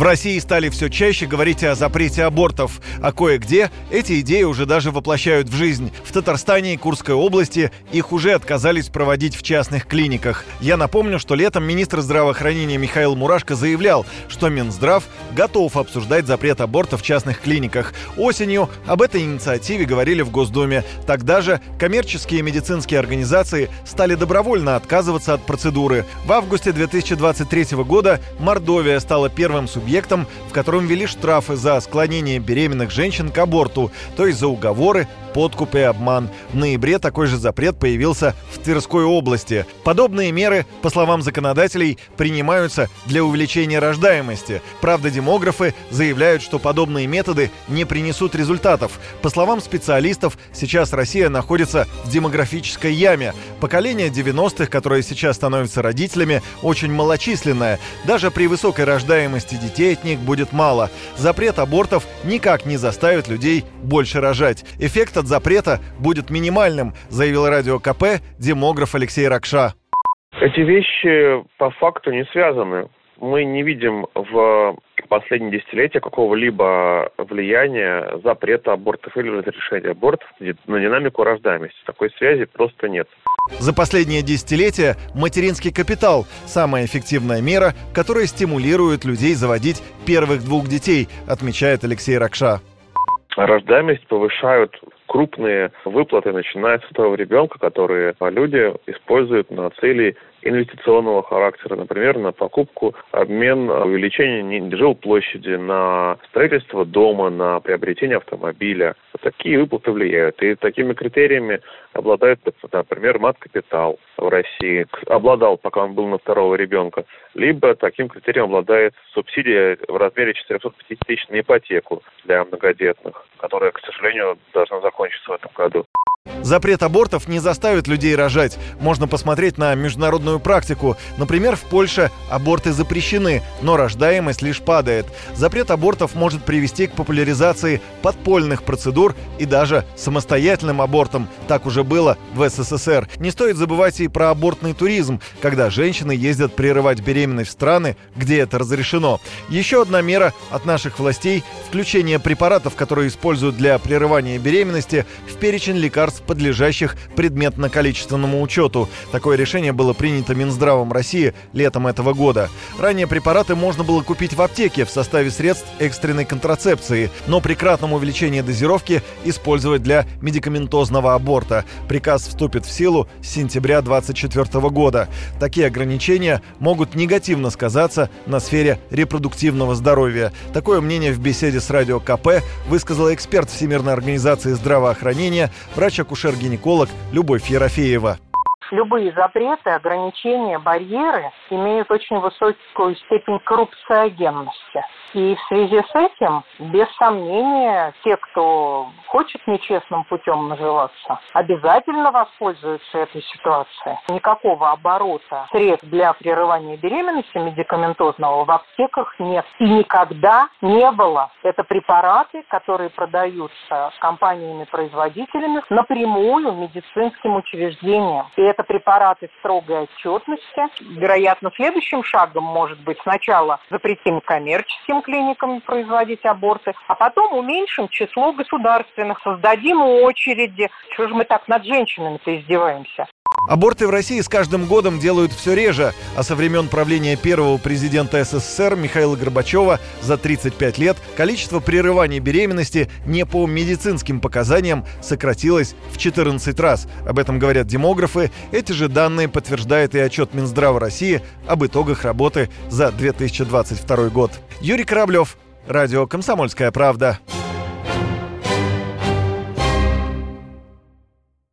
В России стали все чаще говорить о запрете абортов, а кое-где эти идеи уже даже воплощают в жизнь. В Татарстане и Курской области их уже отказались проводить в частных клиниках. Я напомню, что летом министр здравоохранения Михаил Мурашко заявлял, что Минздрав готов обсуждать запрет аборта в частных клиниках. Осенью об этой инициативе говорили в Госдуме. Тогда же коммерческие медицинские организации стали добровольно отказываться от процедуры. В августе 2023 года Мордовия стала первым субъектом субъектом, в котором ввели штрафы за склонение беременных женщин к аборту, то есть за уговоры, подкуп и обман. В ноябре такой же запрет появился в Тверской области. Подобные меры, по словам законодателей, принимаются для увеличения рождаемости. Правда, демографы заявляют, что подобные методы не принесут результатов. По словам специалистов, сейчас Россия находится в демографической яме. Поколение 90-х, которое сейчас становится родителями, очень малочисленное. Даже при высокой рождаемости детей них будет мало. Запрет абортов никак не заставит людей больше рожать. Эффект от запрета будет минимальным, заявил радио КП демограф Алексей Ракша. Эти вещи по факту не связаны. Мы не видим в последние десятилетия какого-либо влияния запрета абортов или разрешения абортов на динамику рождаемости. Такой связи просто нет. За последние десятилетия материнский капитал – самая эффективная мера, которая стимулирует людей заводить первых двух детей, отмечает Алексей Ракша. Рождаемость повышают крупные выплаты, начиная с этого ребенка, которые люди используют на цели инвестиционного характера, например, на покупку, обмен, увеличение жилплощади, на строительство дома, на приобретение автомобиля. Такие выплаты влияют. И такими критериями обладает, например, мат-капитал в России. Обладал, пока он был на второго ребенка. Либо таким критерием обладает субсидия в размере 450 тысяч на ипотеку для многодетных, которая, к сожалению, должна закончиться в этом году. Запрет абортов не заставит людей рожать. Можно посмотреть на международную практику. Например, в Польше аборты запрещены, но рождаемость лишь падает. Запрет абортов может привести к популяризации подпольных процедур и даже самостоятельным абортам. Так уже было в СССР. Не стоит забывать и про абортный туризм, когда женщины ездят прерывать беременность в страны, где это разрешено. Еще одна мера от наших властей – включение препаратов, которые используют для прерывания беременности, в перечень лекарств лекарств, подлежащих предметно-количественному учету. Такое решение было принято Минздравом России летом этого года. Ранее препараты можно было купить в аптеке в составе средств экстренной контрацепции, но при кратном увеличении дозировки использовать для медикаментозного аборта. Приказ вступит в силу с сентября 2024 года. Такие ограничения могут негативно сказаться на сфере репродуктивного здоровья. Такое мнение в беседе с Радио КП высказала эксперт Всемирной организации здравоохранения, врач врач-акушер-гинеколог Любовь Ерофеева любые запреты, ограничения, барьеры имеют очень высокую степень коррупциогенности. И в связи с этим, без сомнения, те, кто хочет нечестным путем наживаться, обязательно воспользуются этой ситуацией. Никакого оборота средств для прерывания беременности медикаментозного в аптеках нет. И никогда не было. Это препараты, которые продаются компаниями-производителями напрямую медицинским учреждениям. И это препараты строгой отчетности. Вероятно, следующим шагом может быть сначала запретим коммерческим клиникам производить аборты, а потом уменьшим число государственных, создадим очереди. Чего же мы так над женщинами-то издеваемся? Аборты в России с каждым годом делают все реже, а со времен правления первого президента СССР Михаила Горбачева за 35 лет количество прерываний беременности не по медицинским показаниям сократилось в 14 раз. Об этом говорят демографы. Эти же данные подтверждает и отчет Минздрава России об итогах работы за 2022 год. Юрий Кораблев, Радио «Комсомольская правда».